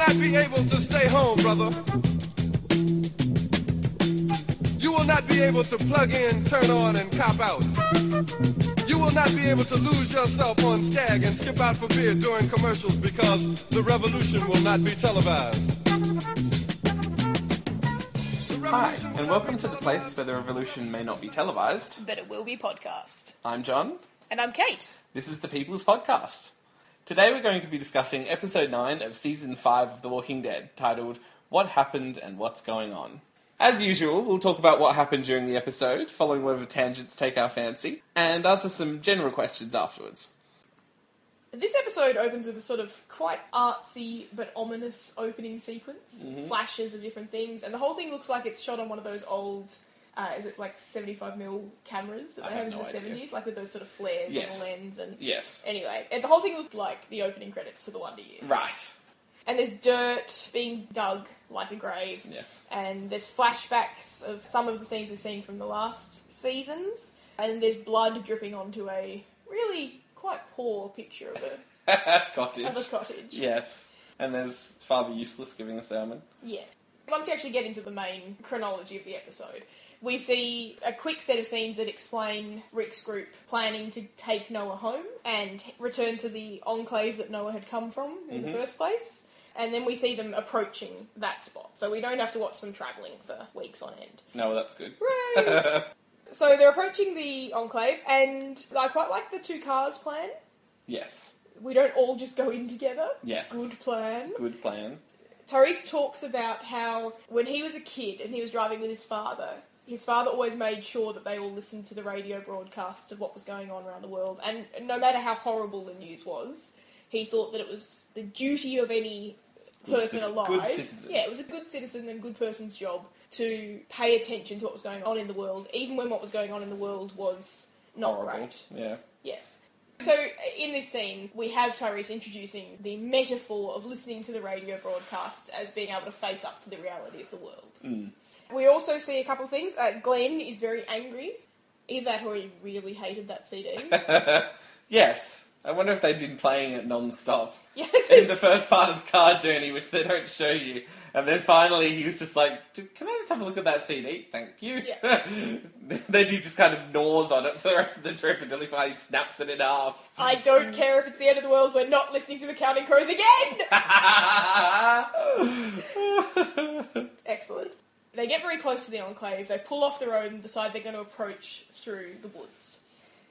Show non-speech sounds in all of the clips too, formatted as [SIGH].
not be able to stay home, brother. You will not be able to plug in, turn on, and cop out. You will not be able to lose yourself on Skag and skip out for beer during commercials because the revolution will not be televised. Hi, and welcome to the place where the revolution may not be televised. but it will be podcast. I'm John. And I'm Kate. This is the People's Podcast. Today we're going to be discussing episode 9 of season 5 of The Walking Dead, titled What Happened and What's Going On. As usual, we'll talk about what happened during the episode, following whatever tangents take our fancy, and answer some general questions afterwards. This episode opens with a sort of quite artsy but ominous opening sequence. Mm-hmm. Flashes of different things, and the whole thing looks like it's shot on one of those old, uh, is it like 75 mil cameras that I they have in no the idea. 70s? Like with those sort of flares Yes. and a lens and. Yes. Anyway, and the whole thing looked like the opening credits to The Wonder Years. Right. And there's dirt being dug like a grave. Yes. and there's flashbacks of some of the scenes we've seen from the last seasons, and there's blood dripping onto a really quite poor picture of a, [LAUGHS] Cottage. of a cottage. Yes. And there's Father Useless giving a sermon. Yeah. Once you actually get into the main chronology of the episode, we see a quick set of scenes that explain Rick's group planning to take Noah home and return to the enclave that Noah had come from in the mm-hmm. first place. And then we see them approaching that spot. So we don't have to watch them travelling for weeks on end. No, that's good. Hooray! [LAUGHS] so they're approaching the enclave, and I quite like the two cars plan. Yes. We don't all just go in together. Yes. Good plan. Good plan. Tyreese talks about how when he was a kid and he was driving with his father, his father always made sure that they all listened to the radio broadcasts of what was going on around the world. And no matter how horrible the news was, he thought that it was the duty of any person citi- alive. good citizen. Yeah, it was a good citizen and good person's job to pay attention to what was going on in the world, even when what was going on in the world was not Horrible. great. Yeah. Yes. So in this scene, we have Tyreese introducing the metaphor of listening to the radio broadcasts as being able to face up to the reality of the world. Hmm. We also see a couple of things. Uh, Glenn is very angry. Either that or he really hated that CD. [LAUGHS] Yes. I wonder if they've been playing it non-stop. yes. In the first part of the car journey, which they don't show you. And then finally he was just like, can I just have a look at that CD? Thank you. Yeah. [LAUGHS] then he just kind of gnaws on it for the rest of the trip until he finally snaps it in half. I don't care if it's the end of the world, we're not listening to the Counting Crows again! [LAUGHS] Excellent. They get very close to the enclave, they pull off the road and decide they're going to approach through the woods.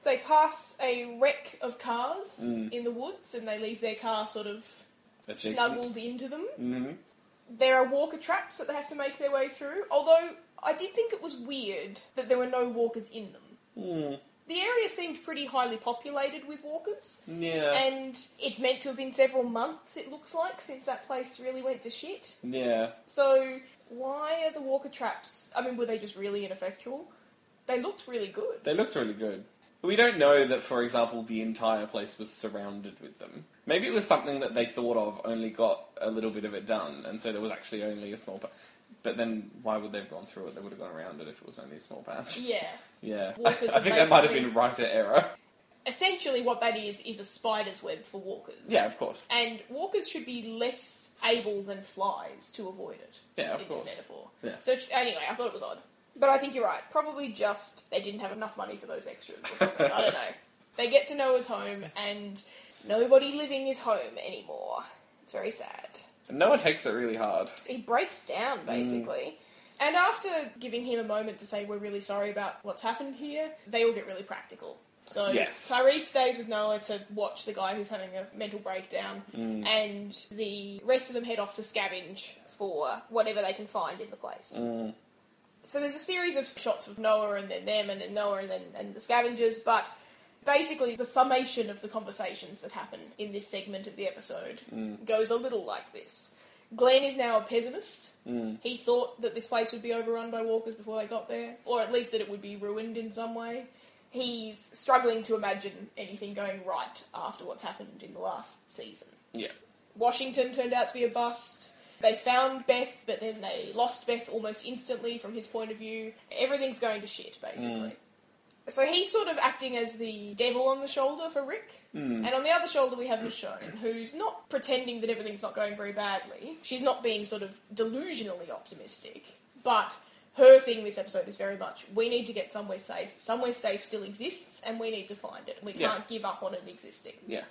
They pass a wreck of cars in the woods and they leave their car sort of snuggled into them. Mhm. There are walker traps that they have to make their way through, although I did think it was weird that there were no walkers in them. Mm. The area seemed pretty highly populated with walkers, Yeah. and it's meant to have been several months, it looks like, since that place really went to shit. yeah. So, why are the walker traps? I mean, were they just really ineffectual? They looked really good. They looked really good. We don't know that, for example, the entire place was surrounded with them. Maybe it was something that they thought of, only got a little bit of it done, and so there was actually only a small patch. But then, why would they have gone through it? They would have gone around it if it was only a small patch. Yeah. Yeah. [LAUGHS] I are think that might have been writer error. Essentially, what that is, is a spider's web for walkers. Yeah, of course. And walkers should be less able than flies to avoid it. Yeah, of in course. this metaphor. Yeah. So anyway, I thought it was odd. But I think you're right. Probably just they didn't have enough money for those extras or something. I don't know. [LAUGHS] They get to Noah's home and nobody living is home anymore. It's very sad. And Noah takes it really hard. He breaks down Mm. basically. And after giving him a moment to say we're really sorry about what's happened here, they all get really practical. So Yes. Tyreese stays with Noah to watch the guy who's having a mental breakdown, Mm. and the rest of them head off to scavenge for whatever they can find in the place. Mm. So there's a series of shots of Noah and then them and then Noah and then and the scavengers, but basically the summation of the conversations that happen in this segment of the episode goes a little like this. Glenn is now a pessimist. He thought that this place would be overrun by walkers before they got there, or at least that it would be ruined in some way. He's struggling to imagine anything going right after what's happened in the last season. Yeah. Washington turned out to be a bust. They found Beth, but then they lost Beth almost instantly from his point of view. Everything's going to shit, basically. So he's sort of acting as the devil on the shoulder for Rick. Hmm. And on the other shoulder, we have Michonne, who's not pretending that everything's not going very badly. She's not being sort of delusionally optimistic. But her thing this episode is very much we need to get somewhere safe. Somewhere safe still exists, and we need to find it. We can't give up on it existing. Yeah.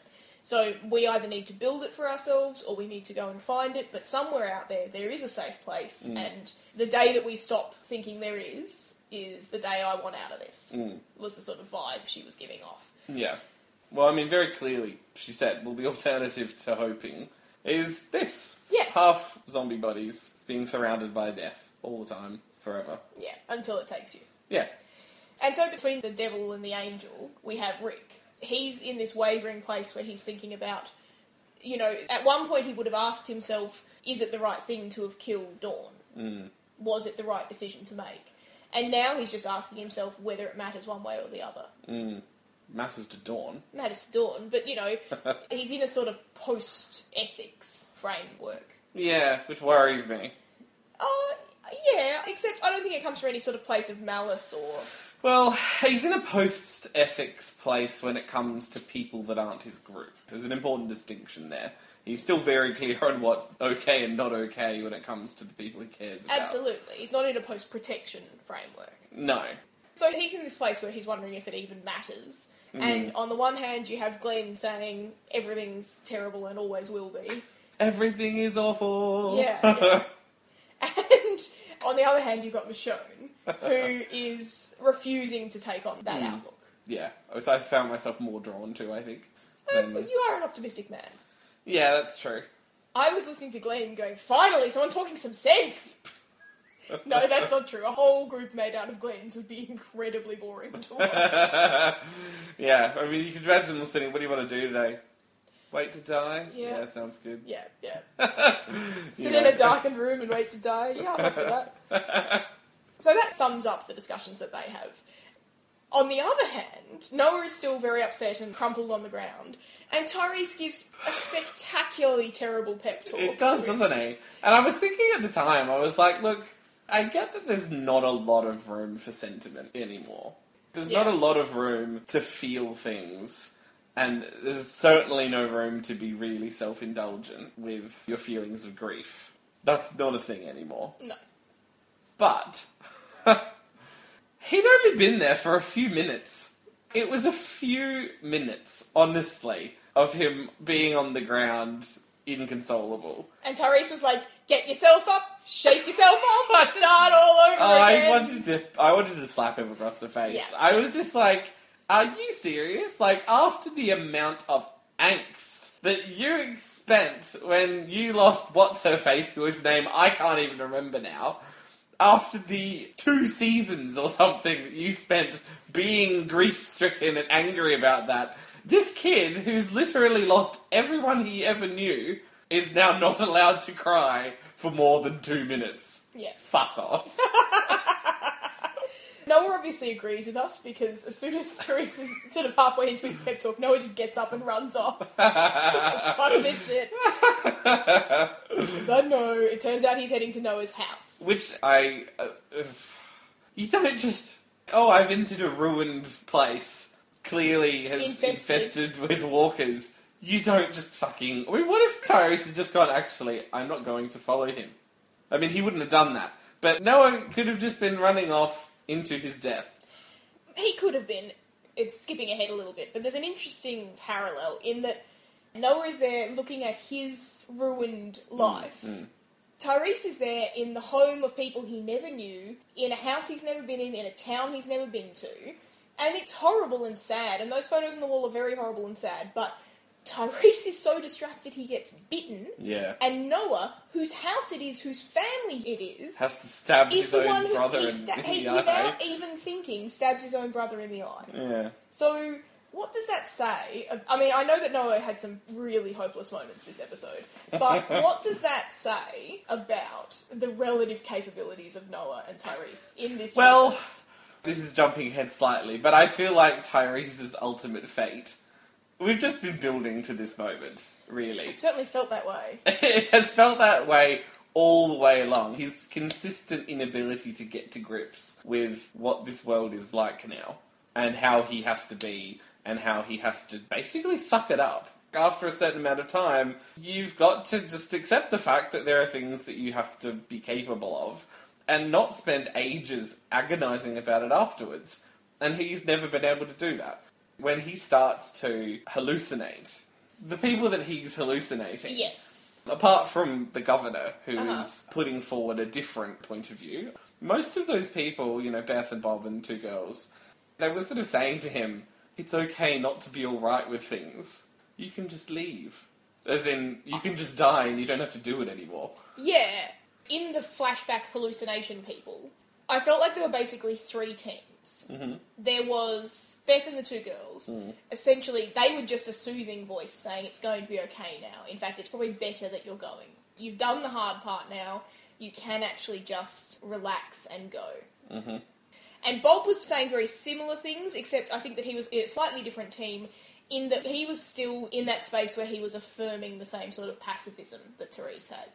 So we either need to build it for ourselves or we need to go and find it, but somewhere out there there is a safe place mm. and the day that we stop thinking there is is the day I want out of this. Mm. Was the sort of vibe she was giving off. Yeah. Well, I mean, very clearly, she said, well, the alternative to hoping is this. Yeah. Half zombie bodies being surrounded by death all the time, forever. Yeah, until it takes you. Yeah. And so between the devil and the angel, we have Rick. He's in this wavering place where he's thinking about, you know, at one point he would have asked himself, is it the right thing to have killed Dawn? Mm. Was it the right decision to make? And now he's just asking himself whether it matters one way or the other. Mm. Matters to Dawn. matters to Dawn, but you know, [LAUGHS] he's in a sort of post ethics framework. Yeah, which worries me. Oh, yeah, except I don't think it comes from any sort of place of malice or. Well, he's in a post ethics place when it comes to people that aren't his group. There's an important distinction there. He's still very clear on what's okay and not okay when it comes to the people he cares about. Absolutely. He's not in a post protection framework. No. So he's in this place where he's wondering if it even matters. Mm. And on the one hand, you have Glenn saying everything's terrible and always will be. Everything is awful. Yeah. [LAUGHS] yeah. On the other hand, you've got Michonne, who [LAUGHS] is refusing to take on that outlook. Yeah, which I found myself more drawn to, I think. Uh, than- but you are an optimistic man. Yeah, that's true. I was listening to Glenn going, finally, someone talking some sense! no, that's not true. A whole group made out of Glens would be incredibly boring to watch. [LAUGHS] Yeah, I mean, you can imagine them sitting, what do you want to do today? Wait to die? Yeah. sounds good. yeah, yeah. [LAUGHS] Sit in a darkened room and wait to die. Yeah, I'm up for that. [LAUGHS] so that sums up the discussions that they have. On the other hand, Noah is still very upset and crumpled on the ground, and Tyreese gives a spectacularly terrible pep talk. It does, doesn't he? And I was thinking at the time, I was like, look, I get that there's not a lot of room for sentiment anymore. There's not a lot of room to feel things. And there's certainly no room to be really self indulgent with your feelings of grief. That's not a thing anymore. No. But [LAUGHS] he'd only been there for a few minutes. It was a few minutes, honestly, of him being on the ground inconsolable. And Tyreese was like, "Get yourself up, shake yourself off, [LAUGHS] start all over Oh, I wanted to I wanted to slap him across the face. Yeah. I was just like, are you serious? Like after the amount of angst that you spent when you lost what's her face, whose name I can't even remember now. After the two seasons or something that you spent being grief stricken and angry about that, this kid who's literally lost everyone he ever knew is now not allowed to cry for more than two minutes. Yeah. Fuck off. [LAUGHS] Noah obviously agrees with us because as soon as [LAUGHS] Tyreese is sort of halfway into his pep talk, Noah just gets up and runs off. [LAUGHS] Fuck this shit. but no, it turns out he's heading to Noah's house. Which I. Uh, uh, you don't just. Oh, I've entered a ruined place. Clearly has Infested. infested with walkers. You don't just fucking. I mean, what if Tyreese had just gone, actually, I'm not going to follow him? I mean, he wouldn't have done that. But Noah could have just been running off into his death. He could have been. It's skipping ahead a little bit, but there's an interesting parallel in that Noah is there looking at his ruined mm, life. Mm. Tyreese is there in the home of people he never knew, in a house he's never been in, in a town he's never been to. And it's horrible and sad, and those photos on the wall are very horrible and sad, but Tyreese is so distracted he gets bitten, Yeah. and Noah, whose house it is, whose family it is, Has to stab is his the own one who brother he in, sta- in he, the without eye. even thinking, stabs his own brother in the eye. Yeah. So, what does that say? I mean, I know that Noah had some really hopeless moments this episode, but [LAUGHS] what does that say about the relative capabilities of Noah and Tyreese in this Well, universe? This is jumping ahead slightly, but I feel like Tyreese's ultimate fate. We've just been building to this moment, really. It certainly felt that way. [LAUGHS] it has felt that way all the way along. His consistent inability to get to grips with what this world is like now. and how he has to be and how he has to basically suck it up. After a certain amount of time, you've got to just accept the fact that there are things that you have to be capable of and not spend ages agonizing about it afterwards. And he's never been able to do that. When he starts to hallucinate, the people that he's hallucinating, Yes. apart from the governor who is Uh-huh. putting forward a different point of view, most of those people, you know, Beth and Bob and two girls, they were sort of saying to him, it's okay not to be alright with things. You can just leave. As in, you can just die and you don't have to do it anymore. Yeah. In the flashback hallucination people, I felt like there were basically three teams. Mm-hmm. There was Beth and the two girls. Essentially, they were just a soothing voice saying it's going to be okay now. In fact, it's probably better that you're going. You've done the hard part now. You can actually just relax and go. Mm-hmm. And Bob was saying very similar things, except I think that he was in a slightly different team in that he was still in that space where he was affirming the same sort of pacifism that Tyreese had.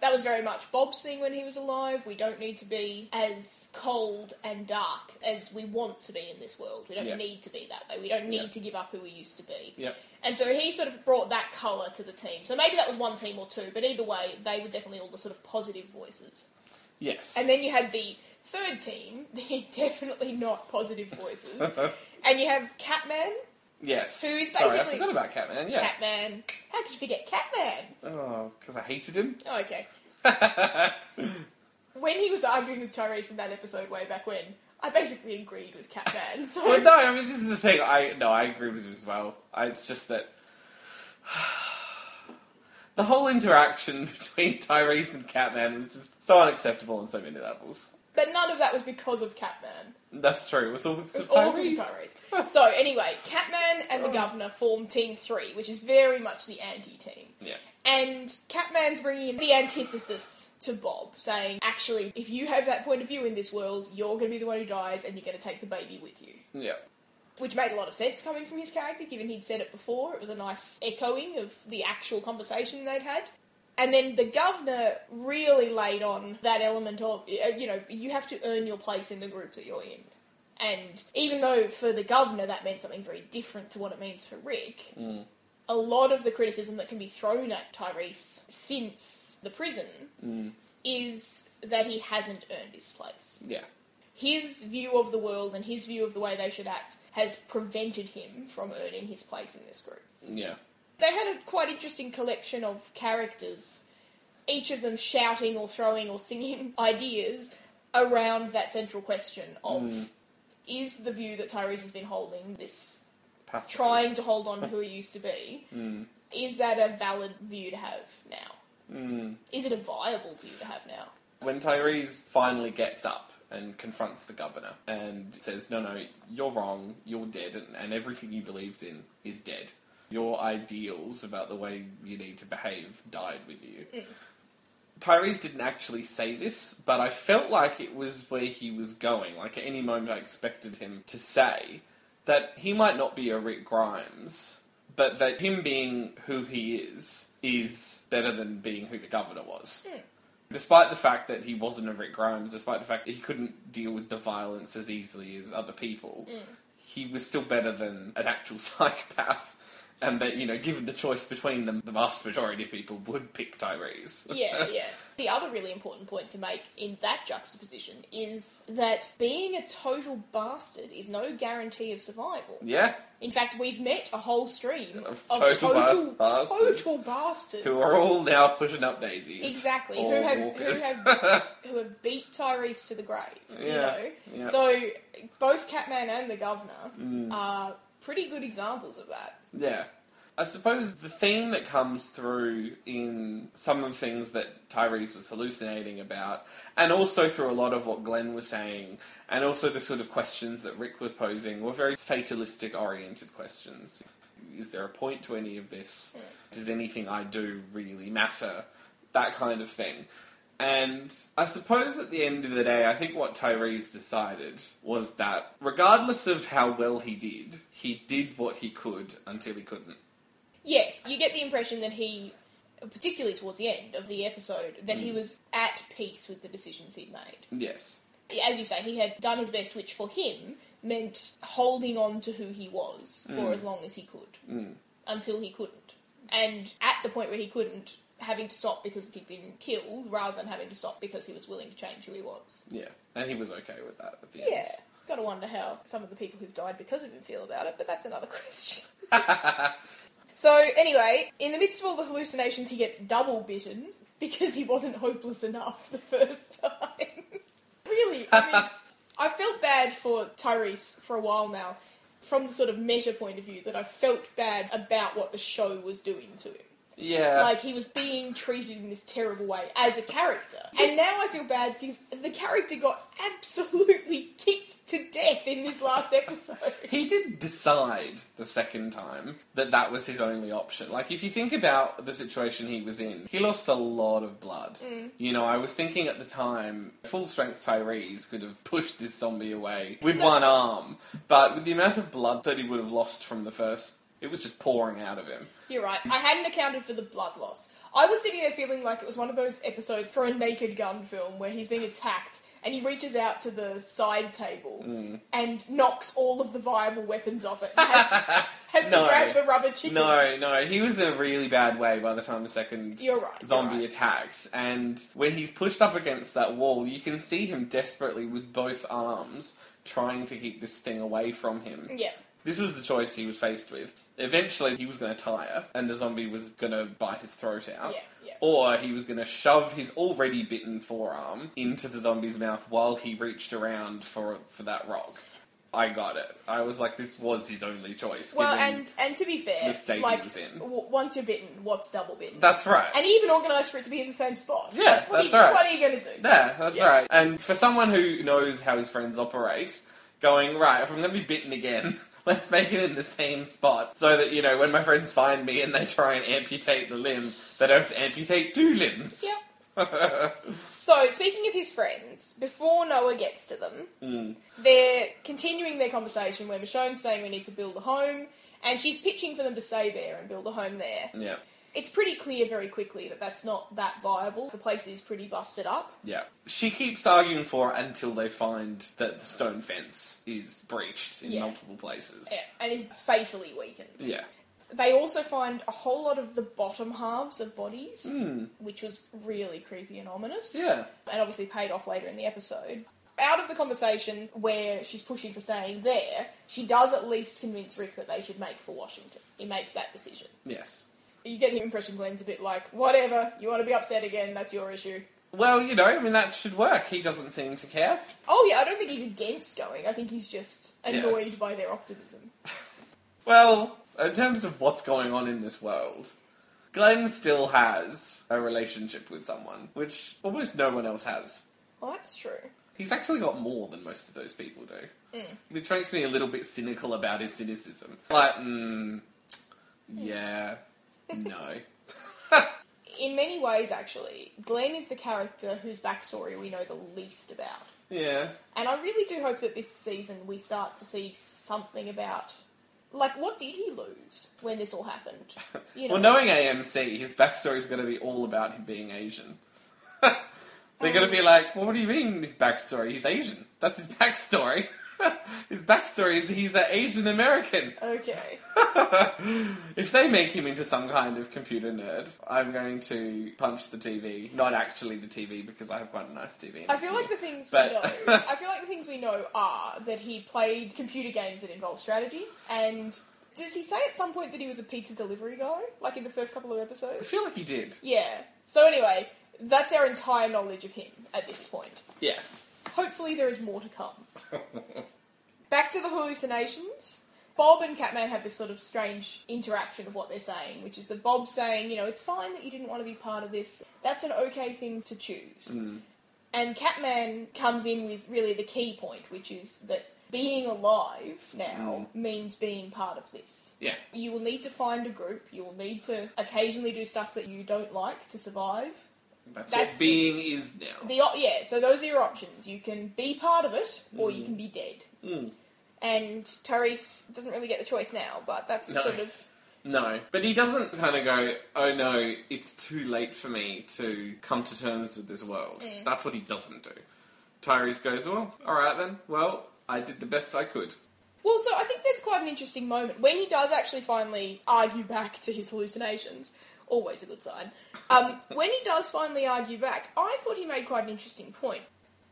That was very much Bob's thing when he was alive. We don't need to be as cold and dark as we want to be in this world. We don't Yeah. need to be that way. We don't need Yeah. to give up who we used to be. Yep. And so he sort of brought that colour to the team. So maybe that was one team or two, but either way, they were definitely all the sort of positive voices. Yes. And then you had the third team, [LAUGHS] the definitely not positive voices. [LAUGHS] and you have Catman. Yes. who is basically. Sorry, I forgot about Catman, yeah. Catman. How could you forget Catman? Oh, because I hated him? Oh, okay. [LAUGHS] when he was arguing with Tyreese in that episode way back when, I basically agreed with Catman. So Well, no, I mean this is the thing. I no, I agree with him as well. I, it's just that [SIGHS] the whole interaction [LAUGHS] between Tyreese and Catman was just so unacceptable on so many levels. But none of that was because of Catman. That's true. It was all because It was of all because of Tyreese. Tyreese. so anyway, Catman and the oh. Governor form Team Three, which is very much the anti-team. Yeah. And Catman's bringing in the antithesis to Bob, saying, actually, if you have that point of view in this world, you're going to be the one who dies and you're going to take the baby with you. Yeah. Which made a lot of sense coming from his character, given he'd said it before. It was a nice echoing of the actual conversation they'd had. And then the governor really laid on that element of, uh, you know, you have to earn your place in the group that you're in. And even though for the governor that meant something very different to what it means for Rick, a lot of the criticism that can be thrown at Tyreese since the prison is that he hasn't earned his place. Yeah. His view of the world and his view of the way they should act has prevented him from earning his place in this group. Yeah. They had a quite interesting collection of characters, each of them shouting or throwing or singing [LAUGHS] ideas around that central question of is the view that Tyreese has been holding, this Pacifist. trying to hold on to who he used to be, [LAUGHS] is that a valid view to have now? Mm. Is it a viable view to have now? When Tyreese finally gets up and confronts the governor and says, No, no, you're wrong, you're dead, and, and everything you believed in is dead. Your ideals about the way you need to behave died with you. Mm. Tyreese didn't actually say this, but I felt like it was where he was going. Like at any moment, I expected him to say that he might not be a Rick Grimes, but that him being who he is is better than being who the governor was. Mm. Despite the fact that he wasn't a Rick Grimes, despite the fact that he couldn't deal with the violence as easily as other people, mm. he was still better than an actual [LAUGHS] psychopath. And that, you know, given the choice between them, the vast majority of people would pick Tyreese. [LAUGHS] yeah, yeah. The other really important point to make in that juxtaposition is that being a total bastard is no guarantee of survival. Yeah, In fact, we've met a whole stream Of total total, bas- bastards. total bastards. who are all now pushing up daisies. Exactly, who have who have [LAUGHS] who have beat Tyreese to the grave. You Yeah, know, yeah. so both Catman and the Governor Mm. are pretty good examples of that. Yeah. I suppose the theme that comes through in some of the things that Tyreese was hallucinating about, and also through a lot of what Glenn was saying, and also the sort of questions that Rick was posing, were very fatalistic oriented questions. Is there a point to any of this? Does anything I do really matter? That kind of thing. And I suppose at the end of the day, I think what Tyreese decided was that regardless of how well he did, he did what he could until he couldn't. Yes, you get the impression that he, particularly towards the end of the episode, that Mm. he was at peace with the decisions he'd made. Yes. As you say, he had done his best, which for him meant holding on to who he was for Mm. as long as he could until he couldn't. And at the point where he couldn't, having to stop because he'd been killed rather than having to stop because he was willing to change who he was. Yeah, and he was okay with that at the Yeah. end. Gotta wonder how some of the people who've died because of him feel about it, but that's another [LAUGHS] question. [LAUGHS] so, anyway, in the midst of all the hallucinations, he gets double bitten because he wasn't hopeless enough the first time. [LAUGHS] really, I mean, I felt bad for Tyreese for a while now, from the sort of meta point of view, that I felt bad about what the show was doing to him. Yeah. Like he was being treated in this terrible way as a character. And now I feel bad because the character got absolutely kicked to death in this last episode. He did decide the second time that that was his only option. Like, if you think about the situation he was in, he lost a lot of blood. Mm. You know, I was thinking at the time, full strength Tyreese could have pushed this zombie away with one arm, but with the amount of blood that he would have lost from the first, it was just pouring out of him. You're right. I hadn't accounted for the blood loss. I was sitting there feeling like it was one of those episodes for a naked gun film where he's being attacked and he reaches out to the side table mm. and knocks all of the viable weapons off it. Has to, [LAUGHS] has to No. grab the rubber chicken. No, no, he was in a really bad way by the time the second You're right. you're zombie right. attacked. And when he's pushed up against that wall, you can see him desperately with both arms trying to keep this thing away from him. Yeah. This was the choice he was faced with. Eventually, he was going to tire, and the zombie was going to bite his throat out. Yeah, yeah. Or he was going to shove his already bitten forearm into the zombie's mouth while he reached around for for that rock. I got it. I was like, this was his only choice. Well, and and to be fair, the state he like was in. w- once you're bitten, what's double bitten? that's right. and he even organised for it to be in the same spot. Yeah, Like, what that's are you, right. What are you going to do? Yeah, that's Yeah. right. And for someone who knows how his friends operate, going, right, if I'm going to be bitten again, [LAUGHS] [LAUGHS] let's make it in the same spot. So that, you know, when my friends find me and they try and amputate the limb, they don't have to amputate two limbs. Yep. [LAUGHS] So, speaking of his friends, before Noah gets to them, Mm. they're continuing their conversation where Michonne's saying we need to build a home, and she's pitching for them to stay there and build a home there. Yeah, It's pretty clear very quickly that that's not that viable. The place is pretty busted up. yeah. She keeps arguing for it until they find that the stone fence is breached in Yeah. multiple places. Yeah, and is fatally weakened. Yeah. They also find a whole lot of the bottom halves of bodies, Hmm. which was really creepy and ominous. Yeah. And obviously paid off later in the episode. Out of the conversation where she's pushing for staying there, she does at least convince Rick that they should make for Washington. He makes that decision. Yes. You get the impression Glenn's a bit like, whatever, you want to be upset again, that's your issue. Well, you know, I mean, that should work. He doesn't seem to care. Oh yeah, I don't think he's against going, I think he's just Yeah. annoyed by their optimism. [LAUGHS] Well, in terms of what's going on in this world, Glenn still has a relationship with someone, which almost no one else has. Well, that's true. He's actually got more than most of those people do. Which makes me a little bit cynical about his cynicism. Like, mm, yeah, no. [LAUGHS] In many ways, actually, Glenn is the character whose backstory we know the least about. Yeah. And I really do hope that this season we start to see something about. Like, what did he lose when this all happened? You know, Well, knowing AMC, his backstory is going to be all about him being Asian. [LAUGHS] They're going to um, be like, well, what do you mean his backstory? He's Asian. That's his [LAUGHS] backstory. [LAUGHS] his backstory is he's an Asian American. Okay. [LAUGHS] if they make him into some kind of computer nerd, I'm going to punch the TV. Not actually the TV, because I have quite a nice TV. I feel like the things But- we know. [LAUGHS] I feel like the things we know are that he played computer games that involve strategy, and does he say at some point that he was a pizza delivery guy, like in the first couple of episodes? I feel like he did. Yeah. So anyway, that's our entire knowledge of him at this point. Yes. Hopefully, there is more to come. Back to the hallucinations. Bob and Catman have this sort of strange interaction of what they're saying, which is that Bob's saying, you know, it's fine that you didn't want to be part of this. That's an okay thing to choose. Mm. And Catman comes in with really the key point, which is that being alive now mm. means being part of this. Yeah. You will need to find a group, you will need to occasionally do stuff that you don't like to survive. That's, That's what the- being is now. The yeah, so those are your options. You can be part of it, or Mm. you can be dead. Mm. And Tyreese doesn't really get the choice now, but that's No. sort of No, but he doesn't kind of go, oh no, it's too late for me to come to terms with this world. Mm. That's what he doesn't do. Tyreese goes, well, alright then, well, I did the best I could. Well, so I think there's quite an interesting moment when he does actually finally argue back to his hallucinations. Always a good sign. Um, when he does finally argue back, I thought he made quite an interesting point.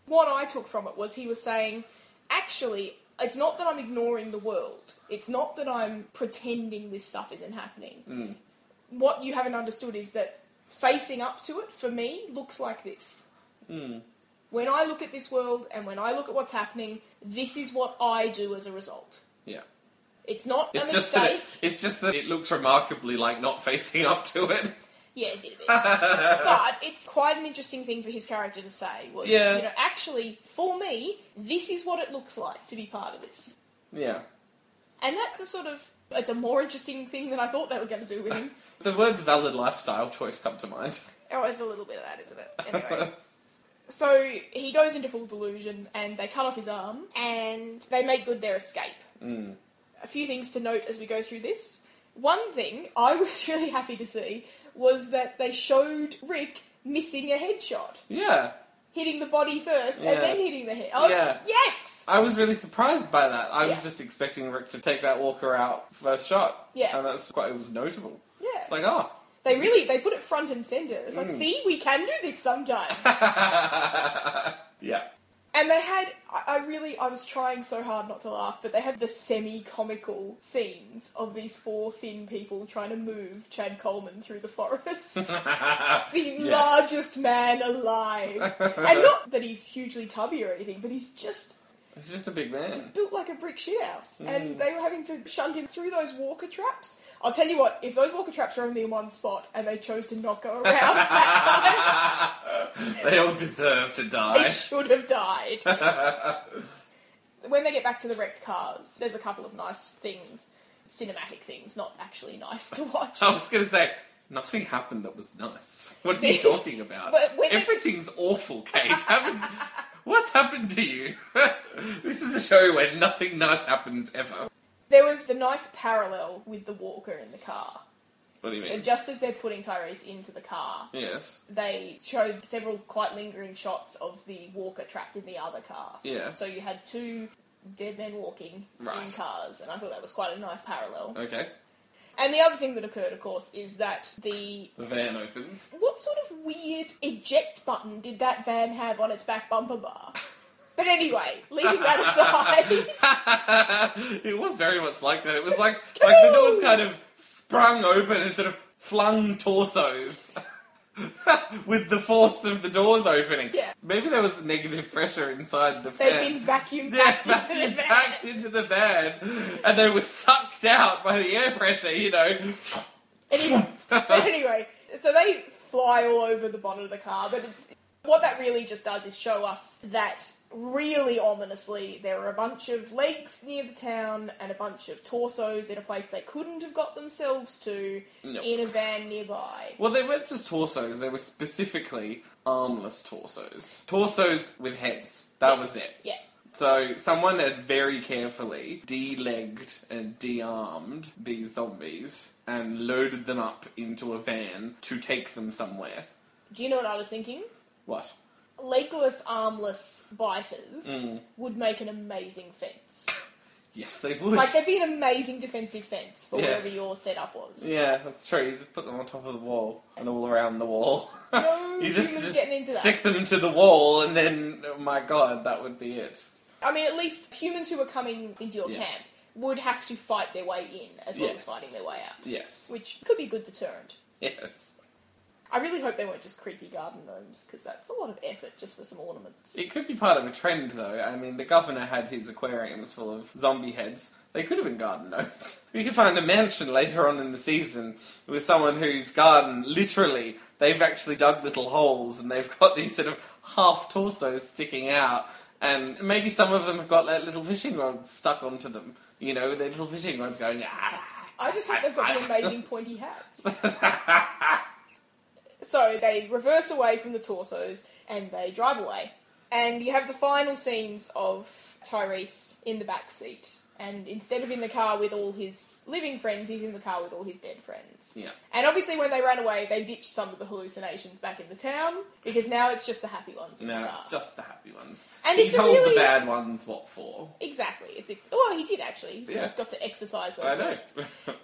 What I took from it was he was saying, actually, it's not that I'm ignoring the world. It's not that I'm pretending this stuff isn't happening. What you haven't understood is that facing up to it, for me, looks like this. When I look at this world and when I look at what's happening, this is what I do as a result. Yeah. It's not It's a just that it, it's just that it looks remarkably like not facing up to it. Yeah, it did a bit. [LAUGHS] but it's quite an interesting thing for his character to say. Was, Yeah. You know, actually, for me, this is what it looks like to be part of this. Yeah. And that's a sort of. It's a more interesting thing than I thought they were going to do with him. [LAUGHS] The words valid lifestyle choice come to mind. oh, there's a little bit of that, isn't it? [LAUGHS] Anyway. So he goes into full delusion and they cut off his arm and they make good their escape. Hmm. A few things to note as we go through this. One thing I [LAUGHS] was really happy to see was that they showed Rick missing a headshot. Yeah. hitting the body first Yeah. and then hitting the head. I was, Yeah. Yes! I was really surprised by that. I Yeah. was just expecting Rick to take that walker out first shot. Yeah. And that's quite, it was notable. Yeah. It's like, oh. they really they put it front and center. It's Mm. like, see, we can do this sometimes. [LAUGHS] Yeah. And they had I, really I was trying so hard not to laugh, but they had the semi comical scenes of these four thin people trying to move Chad Coleman through the forest. [LAUGHS] the largest man alive. and not that he's hugely tubby or anything, but he's just It's just a big man. It's built like a brick shithouse, Mm. and they were having to shunt him through those walker traps. I'll tell you what, if those walker traps are only in one spot and they chose to not go around that [LAUGHS] They all deserve to time, they die. should have died. [LAUGHS] when they get back to the wrecked cars, there's a couple of nice things, cinematic things, not actually nice to watch. [LAUGHS] I was going to say, nothing happened that was nice. What are you talking about? But when Everything's awful, Kate. Haven't- What's happened to you? [LAUGHS] this is a show where nothing nice happens ever. There was the nice parallel with the walker in the car. What do you mean? So just as they're putting Tyreese into the car, yes. they showed several quite lingering shots of the walker trapped in the other car. Yeah. So you had two dead men walking in cars, and I thought that was quite a nice parallel. Okay. And the other thing that occurred, of course, is that the. The van opens. What sort of weird eject button did that van have on its back bumper bar? But anyway, leaving that aside, [LAUGHS] it was very much like that. It was like [LAUGHS] like the doors kind of sprung open and sort of flung torsos. [LAUGHS] With the force of the doors opening. Yeah. Maybe there was negative pressure inside the van. they've been vacuumed [LAUGHS] Yeah, back into the into the van, and they were sucked out by the air pressure. You know. Anyway, [LAUGHS] anyway, so they fly all over the bonnet of the car, but it's what that really just does is show us that really ominously there are a bunch of legs near the town and a bunch of torsos in a place they couldn't have got themselves to Nope. in a van nearby. Well, they weren't just torsos; they were specifically armless torsos. Torsos with heads. That Yeah. was it. Yeah. So someone had very carefully de-legged and de-armed these zombies and loaded them up into a van to take them somewhere. Do you know what I was thinking? What? Legless, armless biters Mm. would make an amazing fence. [LAUGHS] Yes, they would. Like, they'd be an amazing defensive fence for Yes. wherever your setup was. yeah, that's true. You just put them on top of the wall and all around the wall. [LAUGHS] No you just, humans just getting into that. stick them to the wall, and then, oh my god, that would be it. I mean, at least humans who were coming into your Yes. camp would have to fight their way in as well as Yes. fighting their way out, Yes. which could be a good deterrent. Yes. I really hope they weren't just creepy garden gnomes because that's a lot of effort just for some ornaments. It could be part of a trend, though. I mean, the governor had his aquariums full of zombie heads. They could have been garden gnomes. [LAUGHS] We could find a mansion later on in the season with someone whose garden, literally, they've actually dug little holes and they've got these sort of half torsos sticking out. And maybe some of them have got like, little fishing rods stuck onto them. You know, their little fishing rods going. Ah. I just hope they've got the amazing pointy hats. [LAUGHS] so they reverse away from the torsos and they drive away. And you have the final scenes of Tyreese in the back seat And instead of in the car with all his living friends, he's in the car with all his dead friends. Yeah. And obviously, when they ran away, they ditched some of the hallucinations back in the town because now it's just the happy ones in the No, car. it's just the happy ones. And he it's a told really- the bad ones what for. Exactly. It's a, well, he did actually. He sort Yeah. of got to exercise those I know. ghosts. [LAUGHS]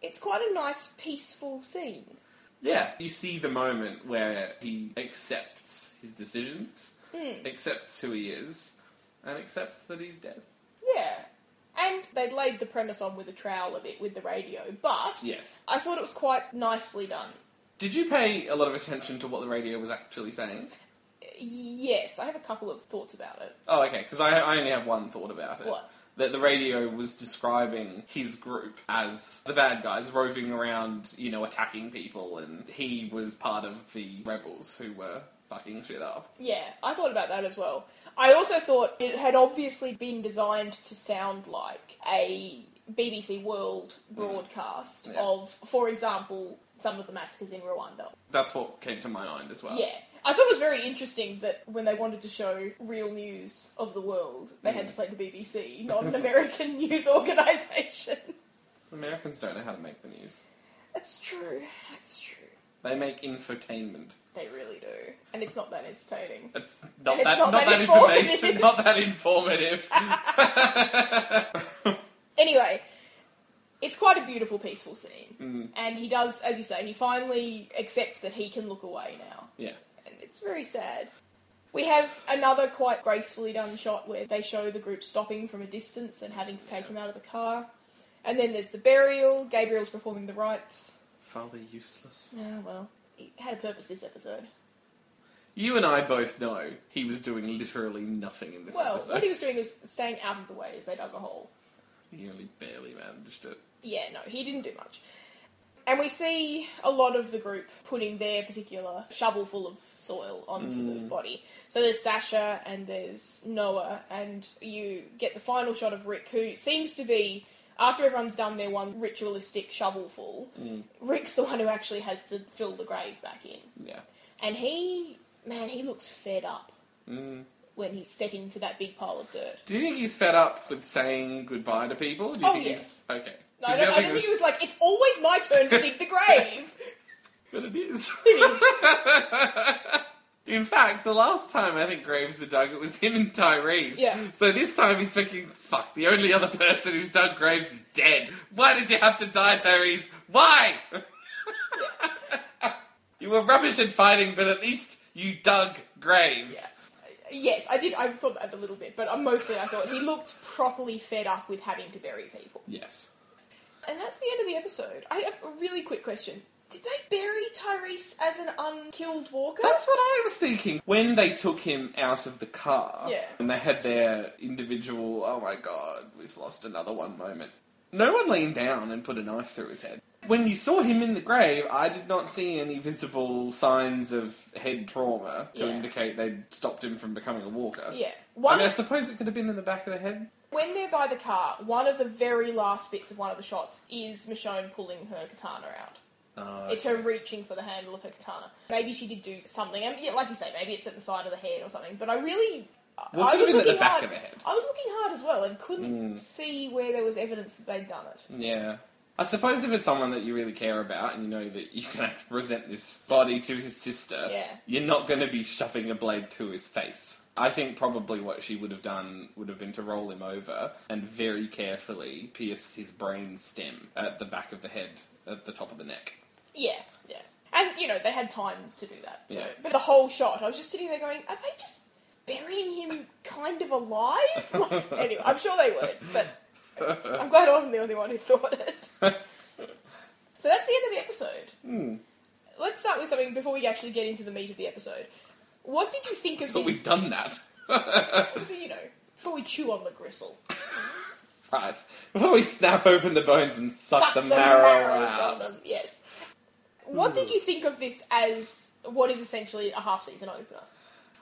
It's quite a nice, peaceful scene. Yeah, you see the moment where he accepts his decisions, Hmm. accepts who he is, and accepts that he's dead. Yeah. And they'd laid the premise on with a trowel a bit with the radio, but Yes. I thought it was quite nicely done. Did you pay a lot of attention to what the radio was actually saying? Yes, I have a couple of thoughts about it. Oh, okay, because I, I only have one thought about it. What? That the radio was describing his group as the bad guys roving around, you know, attacking people, and he was part of the rebels who were fucking shit up. Yeah, I thought about that as well. I also thought it had obviously been designed to sound like a BBC World mm. broadcast Yeah. of, for example, some of the massacres in Rwanda. That's what came to my mind as well. Yeah. I thought it was very interesting that when they wanted to show real news of the world, they had to play the BBC, not an [LAUGHS] American news organisation. Americans don't know how to make the news. That's true. That's true. They make infotainment. They really do. And it's not that entertaining. It's not And it's that not not, that that, information, informative. not that informative. [LAUGHS] [LAUGHS] Anyway, it's quite a beautiful, peaceful scene. Mm. And he does, as you say, he finally accepts that he can look away now. yeah. It's very sad. We have another quite gracefully done shot where they show the group stopping from a distance and having to take him out of the car. And then there's the burial. Gabriel's performing the rites. Father useless. Yeah, well, he had a purpose this episode. You and I both know he was doing literally nothing in this episode. Well, episode. what he was doing was staying out of the way as they dug a hole. He only barely managed it. Yeah, no, he didn't do much. And we see a lot of the group putting their particular shovel full of soil onto the body. So there's Sasha and there's Noah, and you get the final shot of Rick, who seems to be, after everyone's done their one ritualistic shovelful, Rick's the one who actually has to fill the grave back in. Yeah. And he, man, he looks fed up Mm. when he's setting to that big pile of dirt. Do you think he's fed up with saying goodbye to people? Do you Oh, think yes. he's okay? No, I don't, I don't think he was like, it's always my turn to dig the grave. [LAUGHS] But it is. [LAUGHS] It is. [LAUGHS] In fact, the last time I think graves were dug, it was him and Tyreese. Yeah. So this time he's thinking, fuck, the only other person who's dug graves is dead. Why did you have to die, Tyreese? Why? you were rubbish at fighting, but at least you dug graves. Yes, I did. I thought that a little bit, but uh, mostly I thought he looked properly fed up with having to bury people. Yes. And that's the end of the episode. I have a really quick question. Did they bury Tyreese as an unkilled walker? That's what I was thinking. When they took him out of the car, Yeah. and they had their individual, oh my god, we've lost another one moment. No one leaned down and put a knife through his head. When you saw him in the grave, I did not see any visible signs of head trauma to Yeah. indicate they'd stopped him from becoming a walker. Yeah. I One mean, I suppose it could have been in the back of the head. When they're by the car, one of the very last bits of one of the shots is Michonne pulling her katana out. Uh, It's her reaching for the handle of her katana. Maybe she did do something. Mean, yeah, like you say, maybe it's at the side of the head or something. But I really, Well, it I could was have been at the looking back hard. of the head. I was looking hard as well and couldn't see where there was evidence that they'd done it. Yeah. I suppose if it's someone that you really care about and you know that you're going to have to present this body to his sister, Yeah. you're not going to be shoving a blade through his face. I think probably what she would have done would have been to roll him over and very carefully pierce his brain stem at the back of the head, at the top of the neck. Yeah, yeah. And, you know, they had time to do that. So. Yeah. But the whole shot, I was just sitting there going, are they just burying him kind of alive? [LAUGHS] Like, anyway, I'm sure they weren't, but [LAUGHS] I'm glad I wasn't the only one who thought it. so that's the end of the episode. Hmm. Let's start with something before we actually get into the meat of the episode. What did you think of But this? we've done that. [LAUGHS] You know, before we chew on the gristle. Right. Before we snap open the bones and suck, the, marrow, out. from them. Yes. What did hmm. you think of this as what is essentially a half season opener?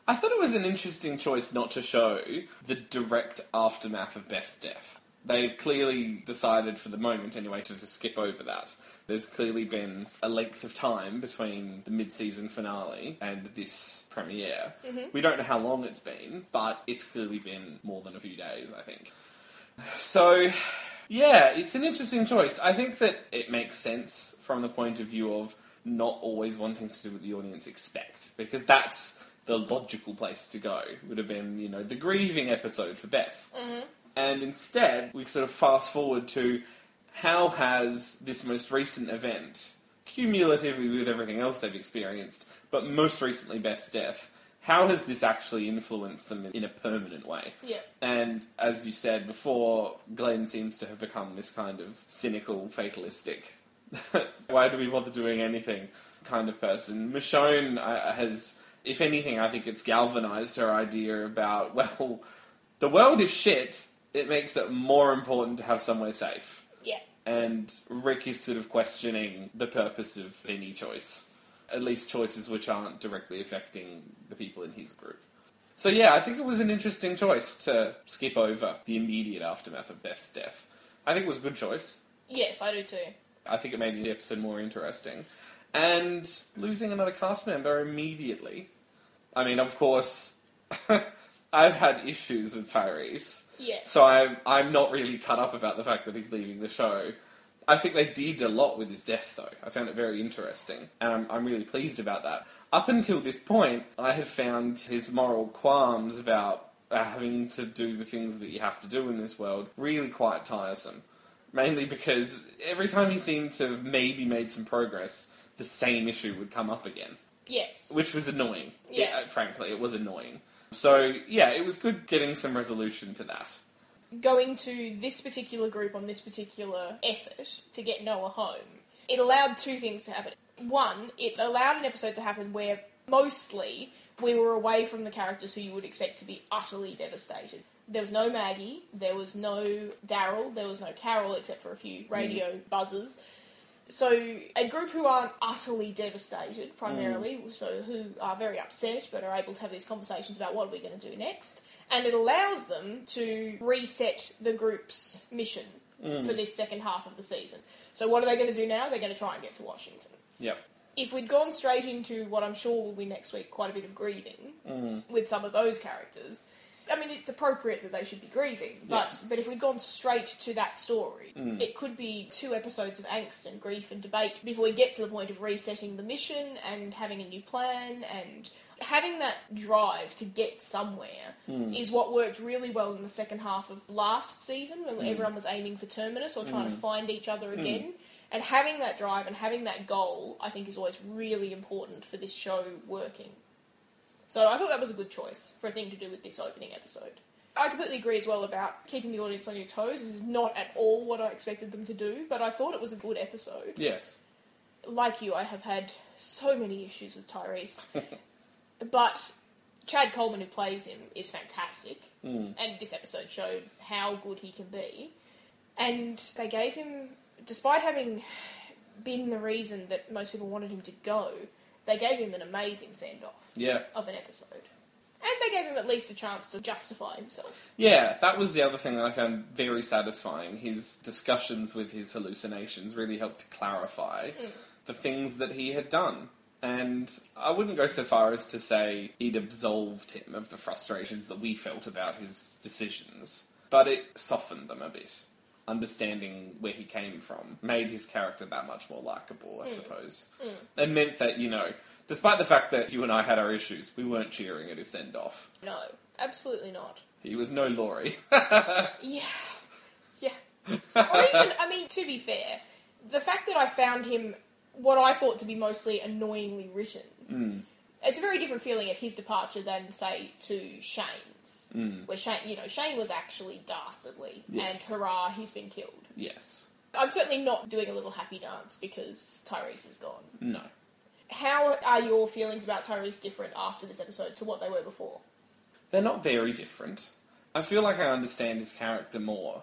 I thought it was an interesting choice not to show the direct aftermath of Beth's death. They clearly decided, for the moment anyway, to, to skip over that. There's clearly been a length of time between the mid season finale and this premiere. Mm-hmm. We don't know how long it's been, but it's clearly been more than a few days, I think. So, yeah, it's an interesting choice. I think that it makes sense from the point of view of not always wanting to do what the audience expect, because that's the logical place to go. Would have been, you know, the grieving episode for Beth. Mm-hmm. And instead, we sort of fast forward to how has this most recent event, cumulatively with everything else they've experienced, but most recently Beth's death, how has this actually influenced them in a permanent way? Yeah. And as you said before, Glenn seems to have become this kind of cynical, fatalistic, [LAUGHS] why do we bother doing anything kind of person. Michonne uh, has, if anything, I think it's galvanized her idea about, [LAUGHS] well, the world is shit. It makes it more important to have somewhere safe. Yeah. And Rick is sort of questioning the purpose of any choice, at least choices which aren't directly affecting the people in his group. So yeah, I think it was an interesting choice to skip over the immediate aftermath of Beth's death. I think it was a good choice. Yes, I do too. I think it made the episode more interesting. And losing another cast member immediately. I mean, of course, [LAUGHS] I've had issues with Tyreese. Yes. So I'm, I'm not really cut up about the fact that he's leaving the show. I think they did a lot with his death, though. I found it very interesting, and I'm, I'm really pleased about that. Up until this point, I had found his moral qualms about uh, having to do the things that you have to do in this world really quite tiresome. Mainly because every time he seemed to have maybe made some progress, the same issue would come up again Yes. which was annoying. Yeah. uh, frankly, it was annoying. So yeah, it was good getting some resolution to that. Going to this particular group on this particular effort to get Noah home, it allowed two things to happen. One, it allowed an episode to happen where mostly we were away from the characters who you would expect to be utterly devastated. There was no Maggie, there was no Daryl, there was no Carol except for a few radio mm. buzzers. So a group who aren't utterly devastated, primarily, so who are very upset but are able to have these conversations about what are we going to do next, and it allows them to reset the group's mission mm. for this second half of the season. So what are they going to do now? They're going to try and get to Washington. Yep. If we'd gone straight into what I'm sure will be next week, quite a bit of grieving mm. with some of those characters. I mean, it's appropriate that they should be grieving, but Yes. but if we'd gone straight to that story, mm. it could be two episodes of angst and grief and debate before we get to the point of resetting the mission and having a new plan and having that drive to get somewhere mm. is what worked really well in the second half of last season when mm. everyone was aiming for terminus or trying to find each other again. And having that drive and having that goal, I think, is always really important for this show working. So I thought that was a good choice for a thing to do with this opening episode. I completely agree as well about keeping the audience on your toes. This is not at all what I expected them to do, but I thought it was a good episode. Yes. Like you, I have had so many issues with Tyreese. [LAUGHS] but Chad Coleman, who plays him, is fantastic. Hmm. And this episode showed how good he can be. And they gave him, despite having been the reason that most people wanted him to go, they gave him an amazing send off Yeah. of an episode. And they gave him at least a chance to justify himself. Yeah, that was the other thing that I found very satisfying. His discussions with his hallucinations really helped to clarify mm. the things that he had done. And I wouldn't go so far as to say he'd absolved him of the frustrations that we felt about his decisions, but it softened them a bit. Understanding where he came from made his character that much more likable, I hmm. suppose. Hmm. it meant that, you know, despite the fact that you and I had our issues, we weren't cheering at his send off. No, absolutely not. He was no Laurie. [LAUGHS] Yeah. Yeah. or even, I mean, to be fair, the fact that I found him what I thought to be mostly annoyingly written, hmm. It's a very different feeling at his departure than, say, to Shane's. Hmm. Where Shane, you know, Shane was actually dastardly, Yes. and hurrah, he's been killed. yes. I'm certainly not doing a little happy dance because Tyreese is gone. No. How are your feelings about Tyreese different after this episode to what they were before? They're not very different. I feel like I understand his character more.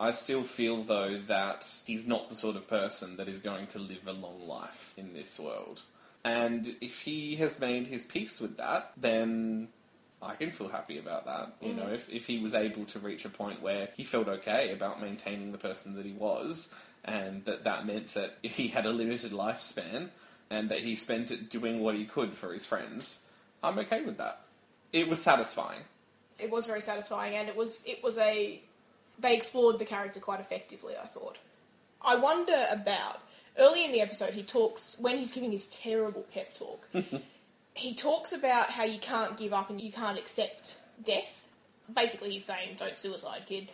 I still feel, though, that he's not the sort of person that is going to live a long life in this world. And if he has made his peace with that, then I can feel happy about that. You know, mm. if, if he was able to reach a point where he felt okay about maintaining the person that he was, and that that meant that he had a limited lifespan, and that he spent it doing what he could for his friends, I'm okay with that. It was satisfying. it was very satisfying, and it was it was a They explored the character quite effectively, I thought. I wonder about early in the episode he talks when he's giving his terrible pep talk. [LAUGHS] he talks about how you can't give up and you can't accept death. Basically, he's saying, "Don't suicide, kid."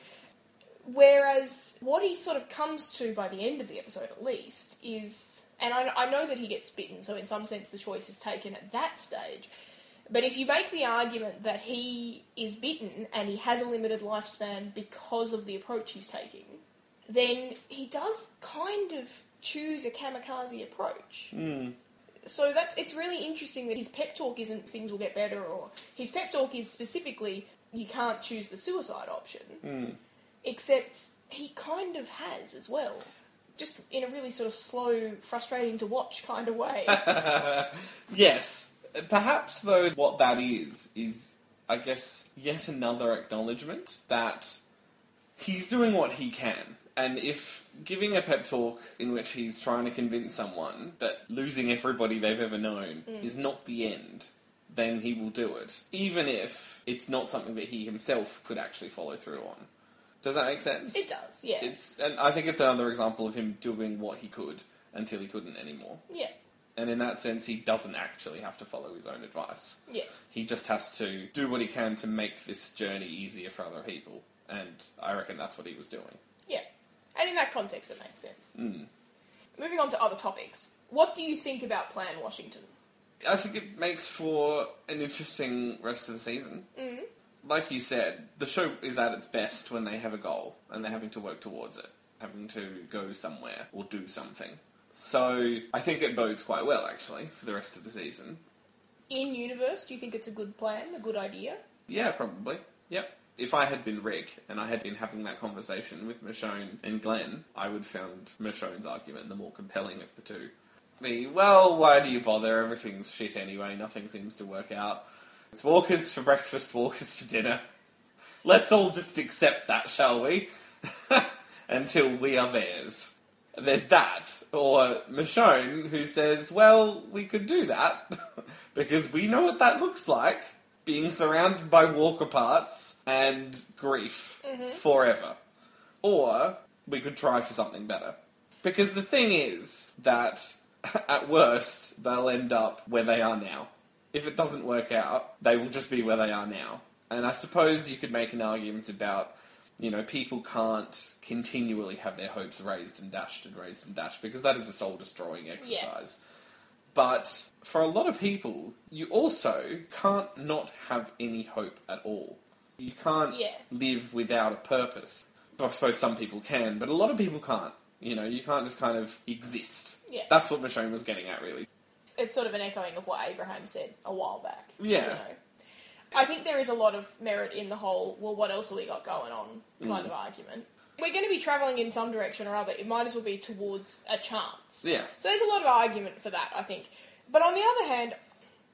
Whereas what he sort of comes to by the end of the episode, at least, is, and I, I know that he gets bitten, so in some sense the choice is taken at that stage. But if you make the argument that he is bitten and he has a limited lifespan because of the approach he's taking, then he does kind of choose a kamikaze approach. Hmm. So that's it's really interesting that his pep talk isn't things will get better, or his pep talk is specifically you can't choose the suicide option. Hmm. Except he kind of has as well, just in a really sort of slow, frustrating to watch kind of way. [LAUGHS] Yes. Perhaps, though, what that is, is, I guess, yet another acknowledgement that he's doing what he can. And if giving a pep talk in which he's trying to convince someone that losing everybody they've ever known mm. is not the end, then he will do it. Even if it's not something that he himself could actually follow through on. Does that make sense? it does, yeah, It's, and I think it's another example of him doing what he could until he couldn't anymore. yeah, And in that sense, he doesn't actually have to follow his own advice. yes, He just has to do what he can to make this journey easier for other people. And I reckon that's what he was doing. And in that context, it makes sense. Mm. Moving on to other topics. What do you think about Plan Washington? I think it makes for an interesting rest of the season. Mm. Like you said, the show is at its best when they have a goal and they're having to work towards it, having to go somewhere or do something. So I think it bodes quite well, actually, for the rest of the season. In universe, do you think it's a good plan, a good idea? Yeah, probably. Yep. If I had been Rick and I had been having that conversation with Michonne and Glenn, I would found Michonne's argument the more compelling of the two. The, well, why do you bother? Everything's shit anyway, nothing seems to work out. It's walkers for breakfast, walkers for dinner. Let's all just accept that, shall we? [LAUGHS] Until we are theirs. There's that. Or Michonne, who says, well, we could do that, [LAUGHS] because we know what that looks like being surrounded by walker parts and grief mm-hmm. forever. Or we could try for something better. Because the thing is that [LAUGHS] at worst, they'll end up where they are now. If it doesn't work out, they will just be where they are now. And I suppose you could make an argument about, you know, people can't continually have their hopes raised and dashed and raised and dashed because that is a soul destroying exercise. But for a lot of people, you also can't not have any hope at all. You can't Yeah. live without a purpose. I suppose some people can, but a lot of people can't. You know, you can't just kind of exist. Yeah. That's what Michonne was getting at, really. It's sort of an echoing of what Abraham said a while back. Yeah. You know. I think there is a lot of merit in the whole, well, what else have we got going on kind Mm. of argument. We're going to be travelling in some direction or other. It might as well be towards a chance. Yeah. So there's a lot of argument for that, I think. But on the other hand,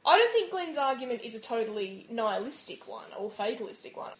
I don't think Glenn's argument is a totally nihilistic one or fatalistic one.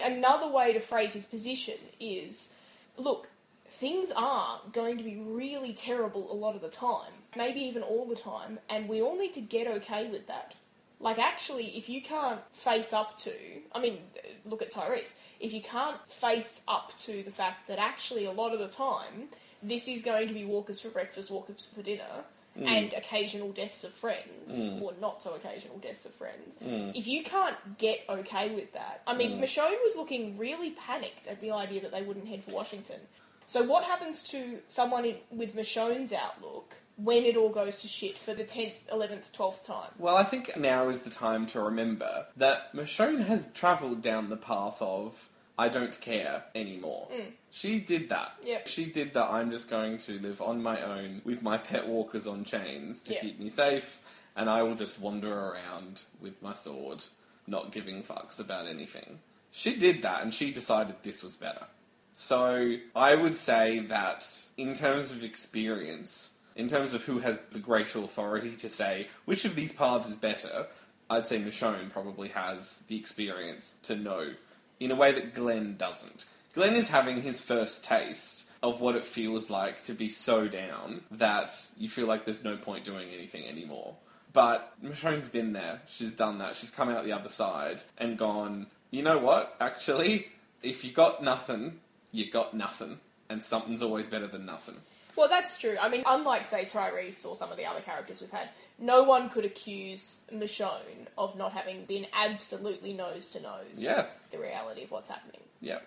Another way to phrase his position is look, things are going to be really terrible a lot of the time, maybe even all the time, and we all need to get okay with that. Like, actually, if you can't face up to, I mean, look at Tyreese, if you can't face up to the fact that actually a lot of the time, this is going to be walkers for breakfast, walkers for dinner, hmm. and occasional deaths of friends, hmm. or not so occasional deaths of friends. Hmm. If you can't get okay with that, I mean, Michonne was looking really panicked at the idea that they wouldn't head for Washington. So, what happens to someone in, with Michonne's outlook when it all goes to shit for the 10th, 11th, 12th time? Well, I think now is the time to remember that Michonne has travelled down the path of I don't care anymore. Mm. She did that. Yep. She did that. I'm just going to live on my own with my pet walkers on chains to Yep. keep me safe, and I will just wander around with my sword, not giving fucks about anything. She did that, and she decided this was better. So I would say that in terms of experience, in terms of who has the greater authority to say which of these paths is better, I'd say Michonne probably has the experience to know in a way that Glenn doesn't. Glenn is having his first taste of what it feels like to be so down that you feel like there's no point doing anything anymore. But Michonne's been there. She's done that. She's come out the other side and gone, you know what? Actually, if you got nothing you got nothing, and something's always better than nothing. Well, that's true. I mean, unlike, say, Tyreese or some of the other characters we've had, no one could accuse Michonne of not having been absolutely nose to nose with the reality of what's happening. Yeah.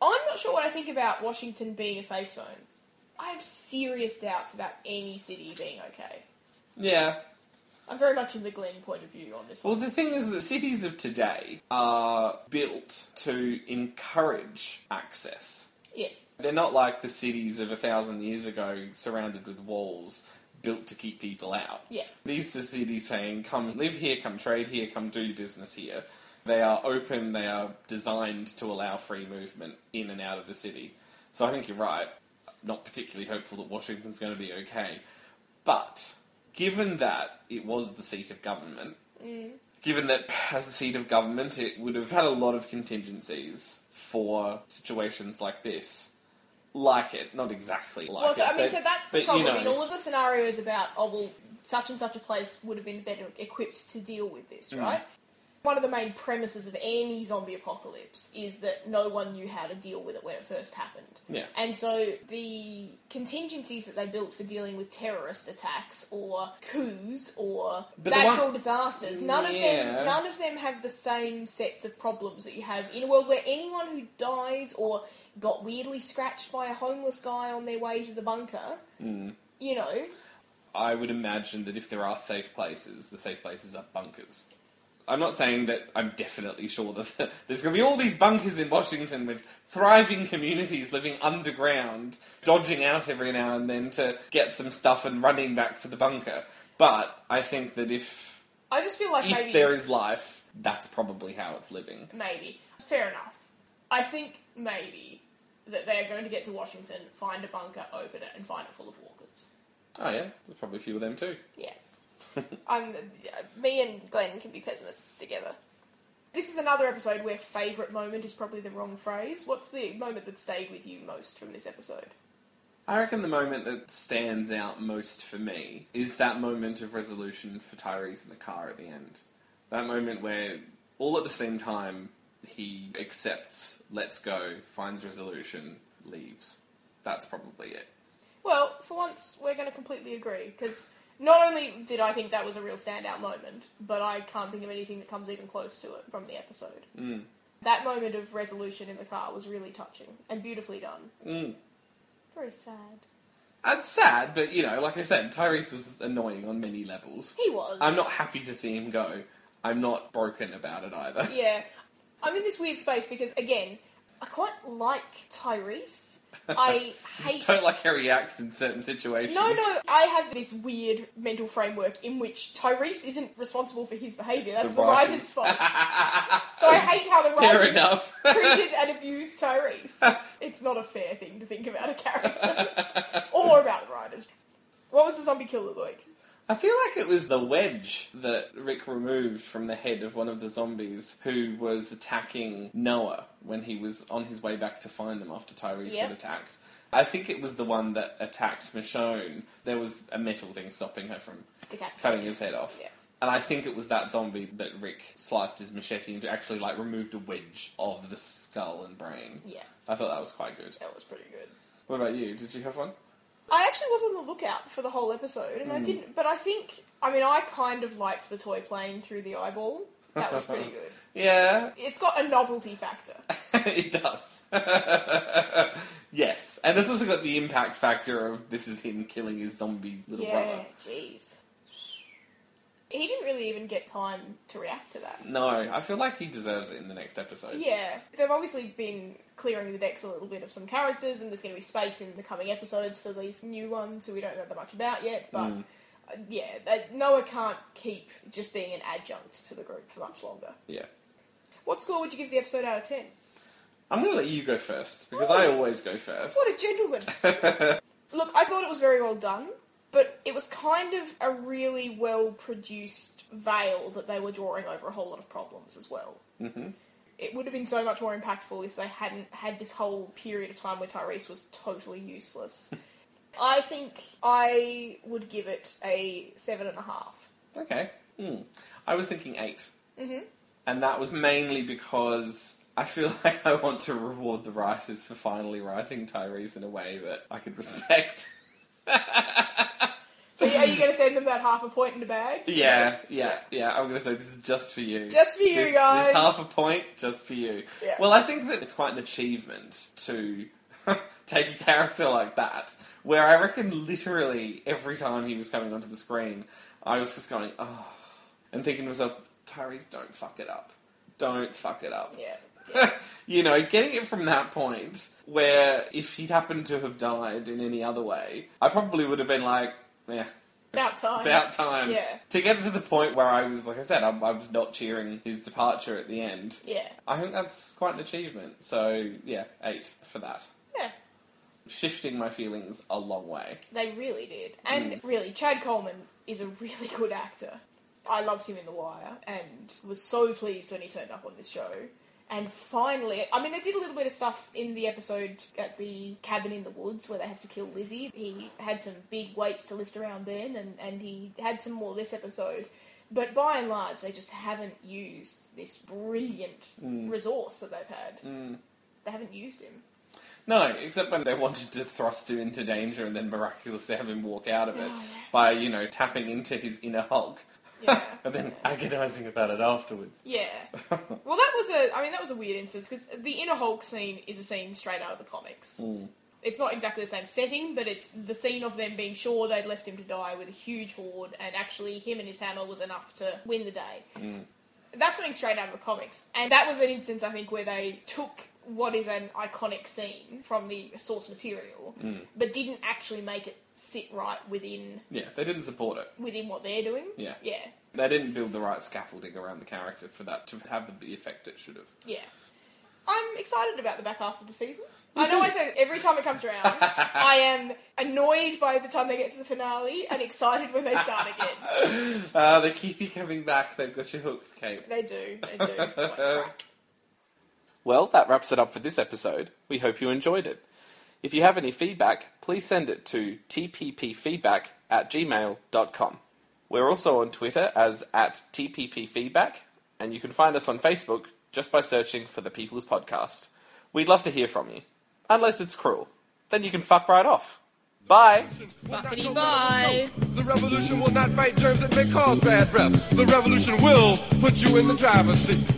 I'm not sure what I think about Washington being a safe zone. I have serious doubts about any city being okay. Yeah. I'm very much in the Glenn point of view on this Well, the thing is that cities of today are built to encourage access. Yes. They're not like the cities of a thousand years ago, surrounded with walls, built to keep people out. Yeah. These are cities saying, come live here, come trade here, come do business here. They are open, they are designed to allow free movement in and out of the city. So I think you're right. Not particularly hopeful that Washington's going to be okay. But given that it was the seat of government, mm. Given that as the seat of government it would have had a lot of contingencies for situations like this, like it, not exactly like well, so, it. I mean, but- so that's the but, problem. You know, In all of the scenarios about, oh, well, such and such a place would have been better equipped to deal with this, Mm. right? One of the main premises of any zombie apocalypse is that no one knew how to deal with it when it first happened. Yeah. And so the contingencies that they built for dealing with terrorist attacks or coups or But the natural one- disasters, none of Yeah. them none of them have the same sets of problems that you have in a world where anyone who dies or got weirdly scratched by a homeless guy on their way to the bunker, Mm. you know, I would imagine that if there are safe places, the safe places are bunkers. I'm not saying that I'm definitely sure that [LAUGHS] there's going to be all these bunkers in Washington with thriving communities living underground, dodging out every now and then to get some stuff and running back to the bunker. But I think that if I just feel like if maybe there is life, that's probably how it's living. maybe fair enough. I think maybe that they are going to get to Washington, find a bunker, open it, and find it full of walkers. Oh yeah, there's probably a few of them too. Yeah. [LAUGHS] I'm, uh, me and Glenn can be pessimists together. This is another episode where favourite moment is probably the wrong phrase. What's the moment that stayed with you most from this episode? I reckon the moment that stands out most for me is that moment of resolution for Tyreese in the car at the end. That moment where, all at the same time, he accepts, lets go, finds resolution, leaves. That's probably it. Well, for once, we're going to completely agree, because not only did I think that was a real standout moment, but I can't think of anything that comes even close to it from the episode. Mm. That moment of resolution in the car was really touching and beautifully done. Mm. Very sad. It's sad, but you know, like I said, Tyreese was annoying on many levels. He was. I'm not happy to see him go. I'm not broken about it either. Yeah. I'm in this weird space because, again, I quite like Tyreese. I [LAUGHS] hate. Don't like how he acts in certain situations. No, no, I have this weird mental framework in which Tyreese isn't responsible for his behaviour. That's The the, writer's writers. fault. [LAUGHS] so I hate how the Fair writers enough. [LAUGHS] treated and abused Tyreese. It's not a fair thing to think about a character or about the writers. What was the zombie killer like? I feel like it was the wedge that Rick removed from the head of one of the zombies who was attacking Noah when he was on his way back to find them after Tyreese Yep. got attacked. I think it was the one that attacked Michonne. There was a metal thing stopping her from cutting his head off. Yeah. And I think it was that zombie that Rick sliced his machete into, actually like removed a wedge of the skull and brain. Yeah, I thought that was quite good. that was pretty good. What about you? Did you have fun? I actually was on the lookout for the whole episode, and I hmm. didn't. But I think, I mean, I kind of liked the toy plane through the eyeball. That was pretty good. [LAUGHS] Yeah, It's got a novelty factor. [LAUGHS] it does. [LAUGHS] yes, and it's also got the impact factor of this is him killing his zombie little yeah, brother. jeez. He didn't really even get time to react to that. No, I feel like he deserves it in the next episode. Yeah, they've obviously been clearing the decks a little bit of some characters, and there's going to be space in the coming episodes for these new ones who we don't know that much about yet. But Mm. uh, yeah, Noah can't keep just being an adjunct to the group for much longer. Yeah. What score would you give the episode out of ten? I'm going to let you go first because I always go first. What a gentleman! [LAUGHS] Look, I thought it was very well done, but it was kind of a really well produced veil that they were drawing over a whole lot of problems as well. Mhm. It would have been so much more impactful if they hadn't had this whole period of time where Tyreese was totally useless. [LAUGHS] I think I would give it a seven and a half. Okay. Hmm. I was thinking 8 Mhm. And that was mainly because I feel [LAUGHS] like I want to reward the writers for finally writing Tyreese in a way that I could respect. [LAUGHS] So are you going to send them that half a point in the bag? Yeah, yeah, yeah. I'm going to say this is just for you. Just for you this, guys. This half a point, just for you. Yeah. Well, I think that it's quite an achievement to [LAUGHS] take a character like that, where I reckon literally every time he was coming onto the screen, I was just going, oh, and thinking to myself, Tyreese, don't fuck it up. Don't fuck it up. Yeah. [LAUGHS] you know, getting it from that point where if he'd happened to have died in any other way, I probably would have been like, yeah, About time. about time. Yeah. To get to the point where I was, like I said, I, I was not cheering his departure at the end. Yeah. I think that's quite an achievement. So, yeah, eight for that. Yeah. Shifting my feelings a long way. They really did. And Mm. really, Chad Coleman is a really good actor. I loved him in The Wire and was so pleased when he turned up on this show. And finally, I mean, they did a little bit of stuff in the episode at the cabin in the woods where they have to kill Lizzie. He had some big weights to lift around then, and, and he had some more this episode. But by and large, they just haven't used this brilliant Mm. resource that they've had. They haven't used him. No, except when they wanted to thrust him into danger and then miraculously have him walk out of it Oh, yeah. by, you know, tapping into his inner Hulk. Yeah. [LAUGHS] and then agonising about it afterwards. Yeah. [LAUGHS] Well, that was a. I mean, that was a weird instance because the inner Hulk scene is a scene straight out of the comics. Mm. It's not exactly the same setting, but it's the scene of them being sure they'd left him to die with a huge horde, and actually him and his hammer was enough to win the day. Mm. That's something straight out of the comics, and that was an instance I think where they took what is an iconic scene from the source material, mm. but didn't actually make it sit right within Yeah, they didn't support it. within what they're doing. Yeah. Yeah. They didn't build the right scaffolding around the character for that to have the effect it should have. Yeah. I'm excited about the back half of the season. I know I say every time it comes around, [LAUGHS] I am annoyed by the time they get to the finale and excited when they start again. Uh, [LAUGHS] they keep you coming back. They've got you hooked, Kate. They do, they do. It's like [LAUGHS] crack. Well, that wraps it up for this episode. We hope you enjoyed it. If you have any feedback, please send it to tppfeedback at gmail.com. We're also on Twitter as at tppfeedback, and you can find us on Facebook just by searching for The People's Podcast. We'd love to hear from you. Unless it's cruel. Then you can fuck right off. Bye! Fuckity bye. The revolution will not fight germs that may cause bad breath. The revolution will put you in the driver's seat.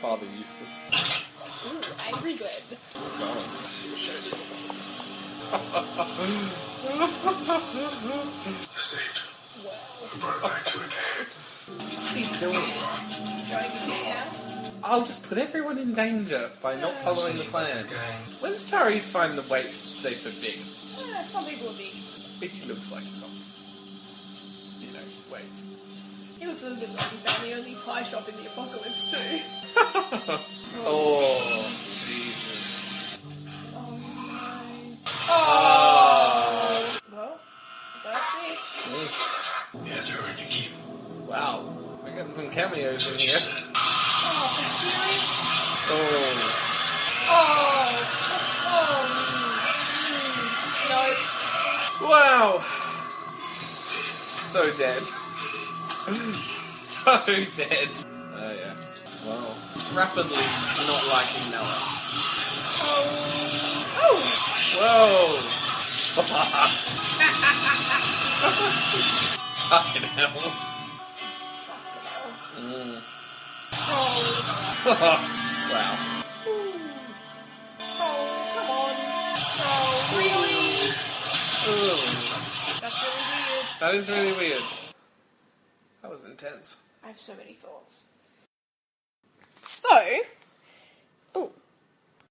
Father useless. [LAUGHS] Ooh, angry Glenn. Oh, your shirt is awesome. Saved. Wow. We brought it back to an end. What's he doing? Going to his house? I'll just put everyone in danger by not following the plan. When does Tyreese find the weights to stay so big? Eh, some people are big. He looks like he comes. You know, weights. He looks a little bit like he found the only pie shop in the apocalypse too. [LAUGHS] Oh, Jesus. Oh no. Oh! Well, that's it. Mm. You have to earn your keep. Wow. We're getting some cameos in here. Oh, for serious? Oh. Oh! Oh! mm, mm. No. Wow. So dead. [LAUGHS] so dead. Oh, yeah. Well, rapidly not liking Noah. Oh! Oh! Whoa! Fucking hell. [LAUGHS] Mm. Oh! wow. Oh, come on. Oh, really? Ooh. That's really weird. That is really weird. That was intense. I have so many thoughts. So,